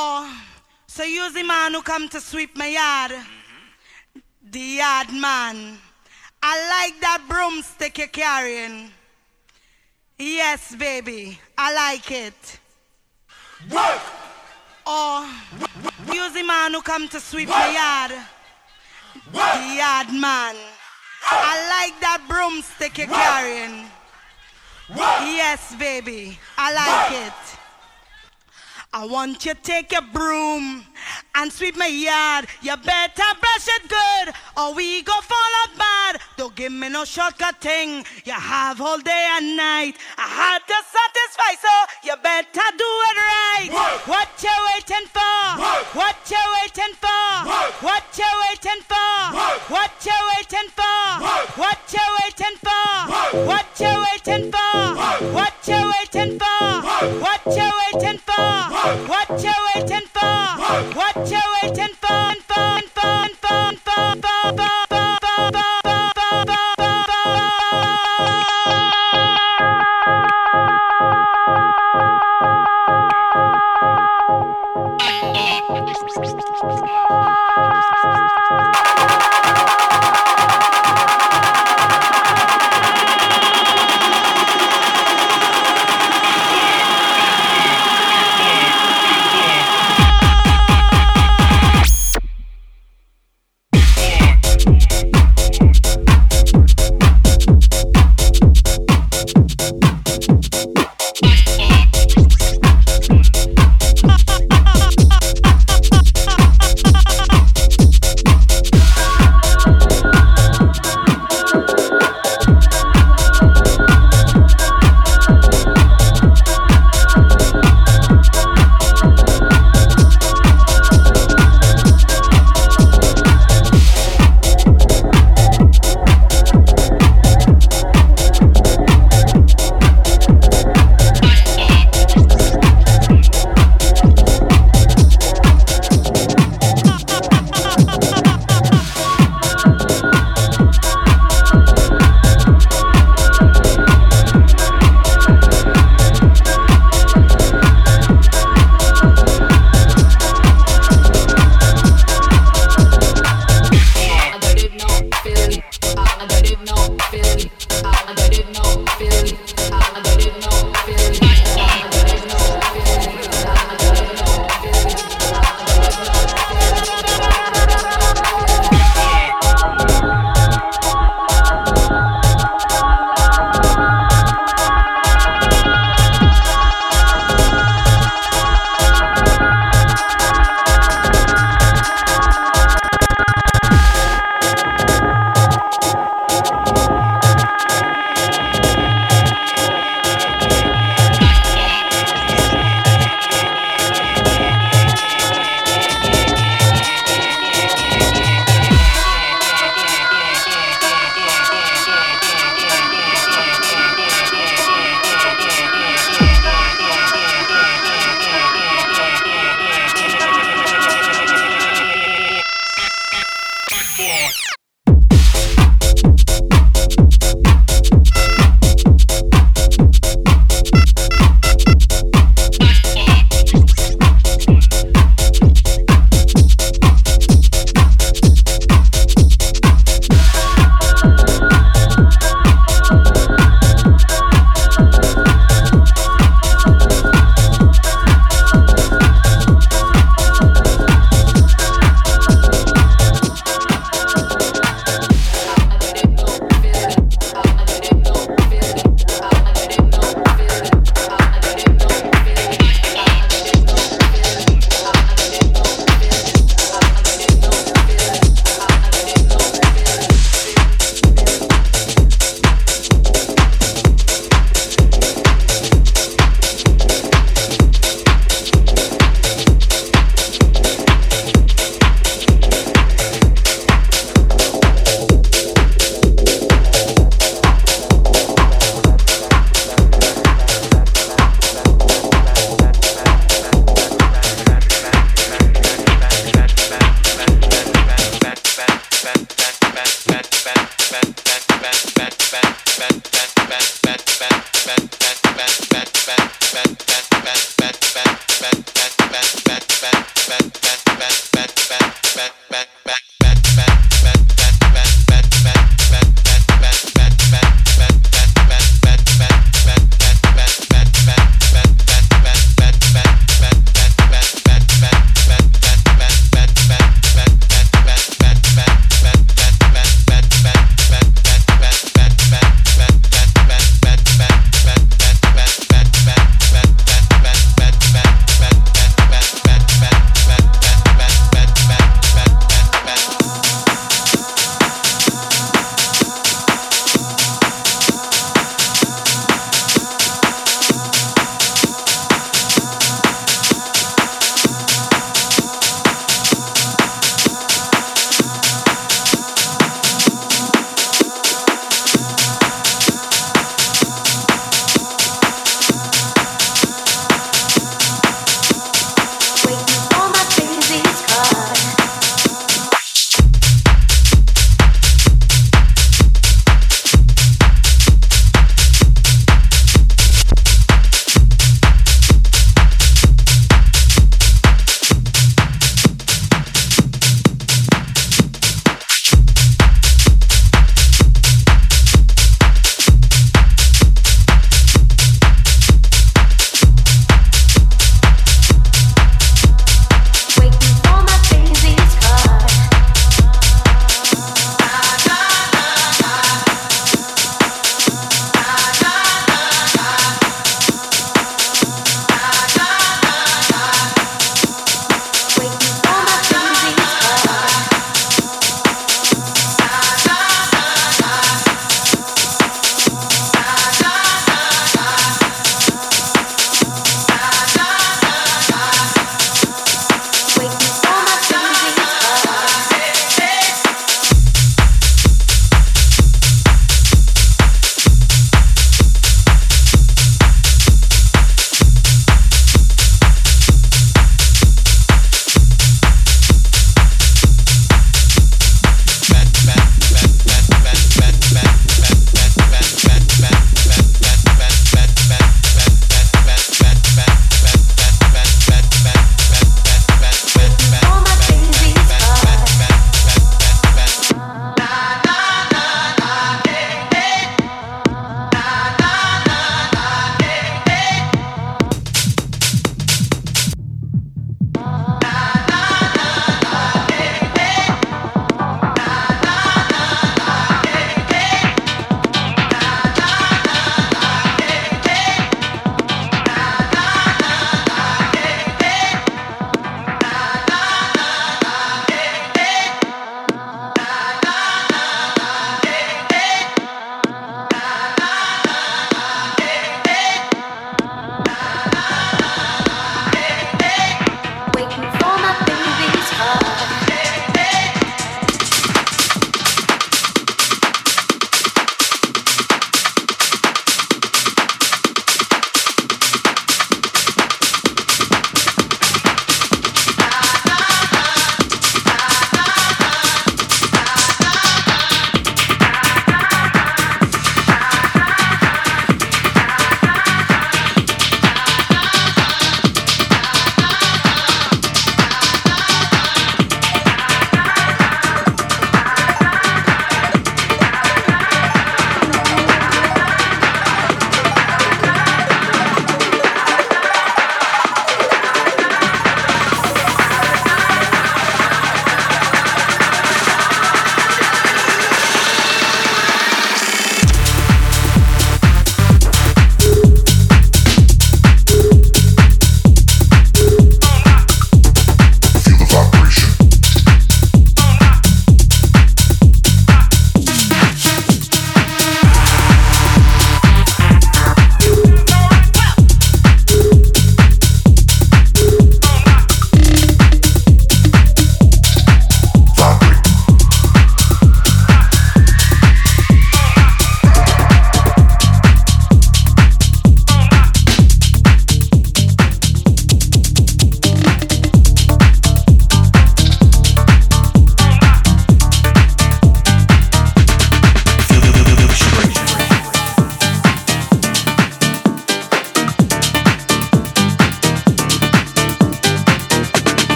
Oh, so you're the man who come to sweep my yard? The yard man. I like that broomstick you're carrying. Yes, baby, I like it. Work! Oh, you're the man who come to sweep my yard. The yard man. I like that broomstick you're carrying. Yes, baby, I like it. I want you to take your broom and sweep my yard. You better brush it good or we go fall out bad. Don't give me no shortcut thing. You have all day and night. I had to satisfy, so you better do it right. Work. What you waiting for? Work. What you waiting for? Work. What you waiting for? Work. What you waiting for? Work. What you waiting for? Work. What you waiting for? Work. What you waiting for? Work. What you waiting for? Work. What you waiting for? Work. What you waiting for? For, for, for, for, for, for, for, for, for, for,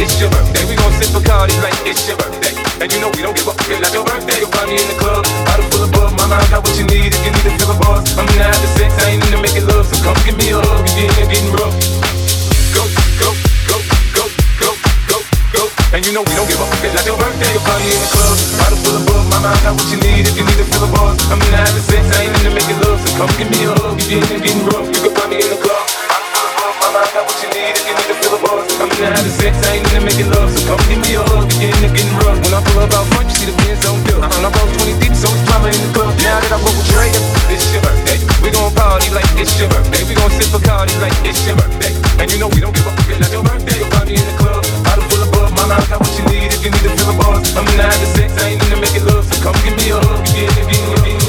it's your birthday. We gon' sip Bacardi like it's your birthday. And you know we don't give up, it's not your birthday. You'll find me in the club, bottle full of bug. Mama, I got what you need if you need to fill a buzz. I'm in the habit of sex, I ain't into making love. So come give me a hug, we getting, getting rough. Go, go, go, go, go, go, go. And you know we don't give up, it's not your birthday. You'll find me in the club, bottle full of bug. Mama, I got what you need if you need to fill a buzz. I'm in the habit of sex, I ain't into making love. So come give me a hug, we getting, getting rough. You can find me in the club. into having sex, I ain't make it love. So come give me a hug, you're into getting rough. When I pull up out front, you see the Benz on dub. When I roll 20 deep, so it's drama in the club. Now that I roll with Dre, it's your birthday. We gon' party like it's your birthday. We gon' sip Bacardi like it's your birthday. And you know we don't give a fuck, it's not your birthday. You'll find me in the club, bottle full of bug. Mama, I got what you need if you need to fill a bars. I'm into having sex, I ain't into making love. So come give me a hug, you're into getting, getting, getting.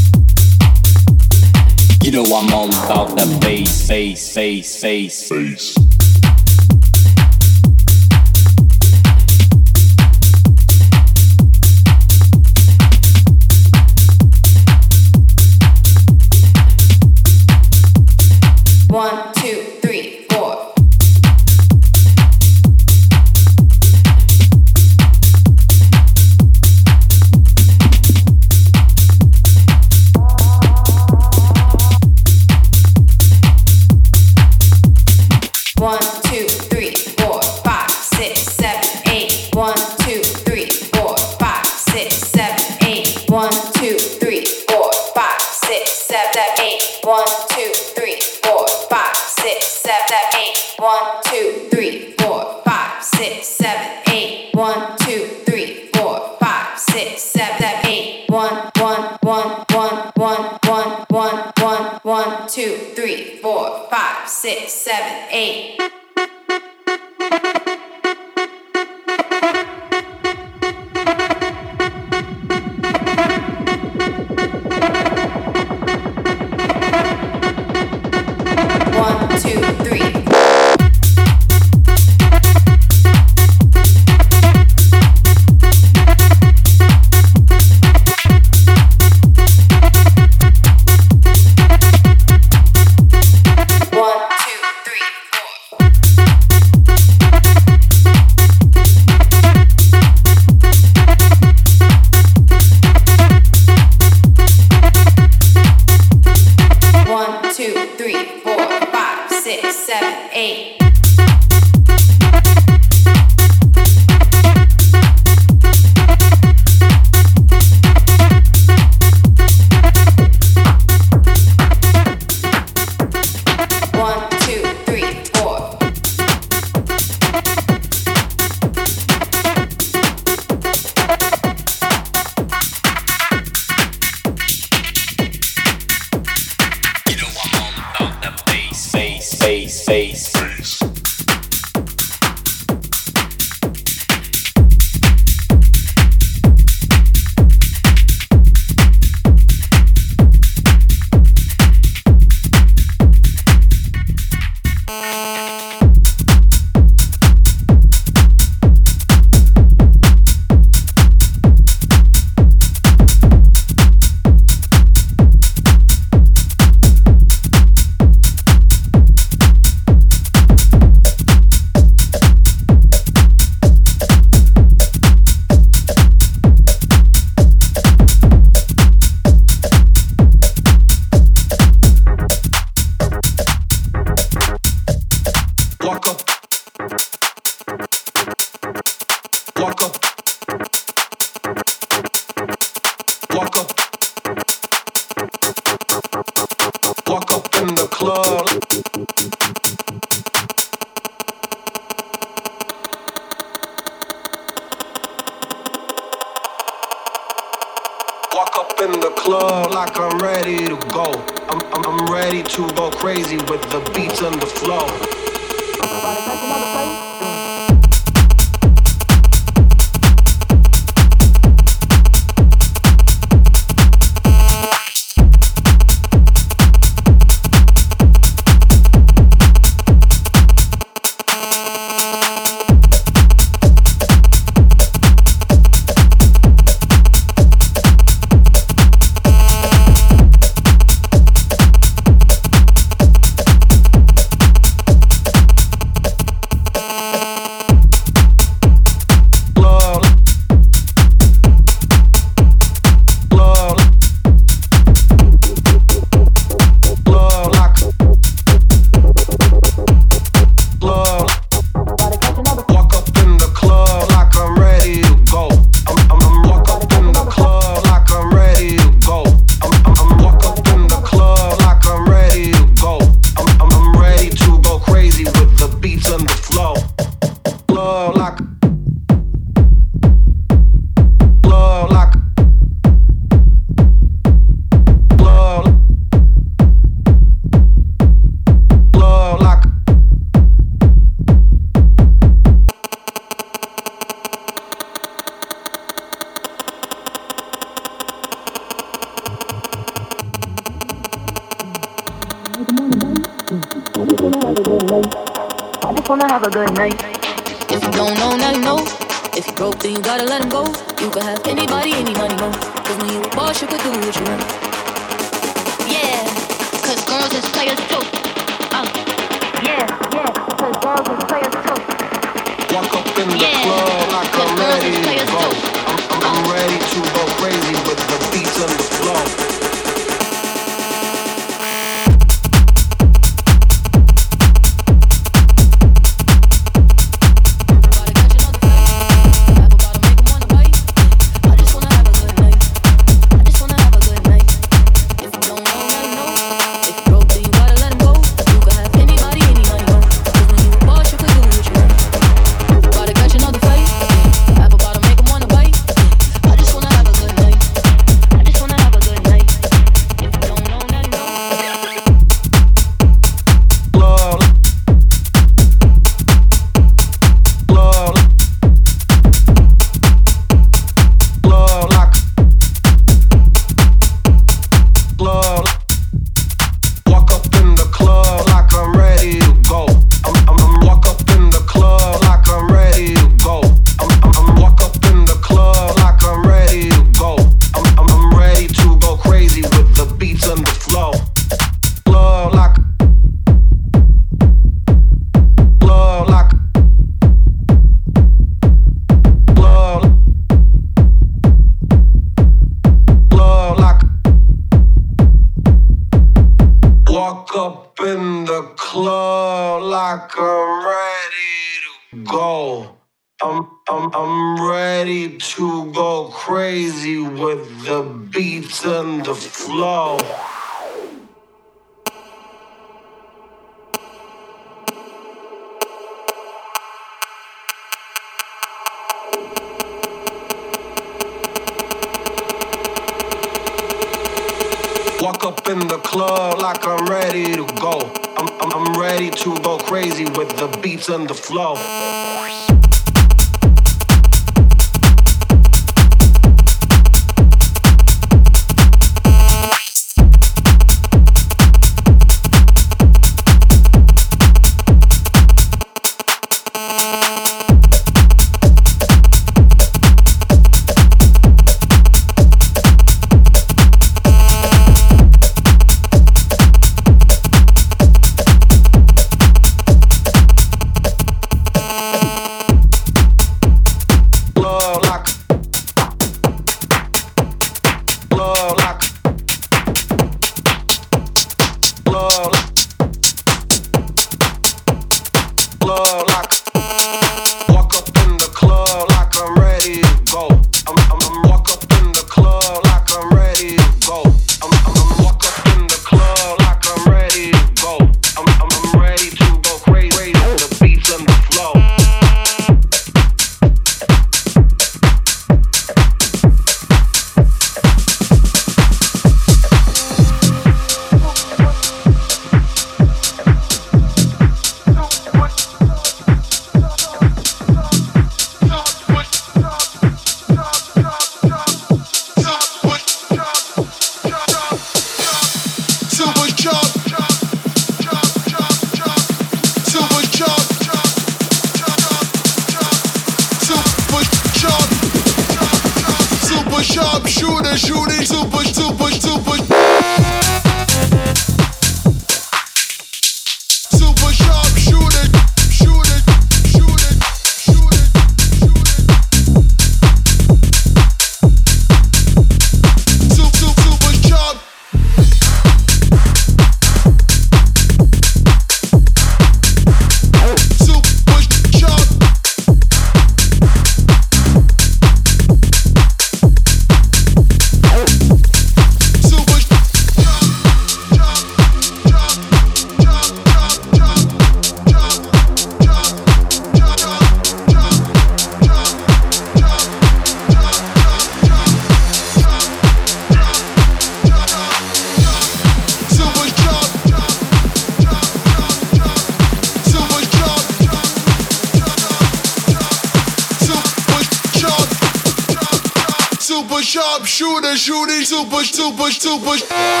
Shooter shooting super super super.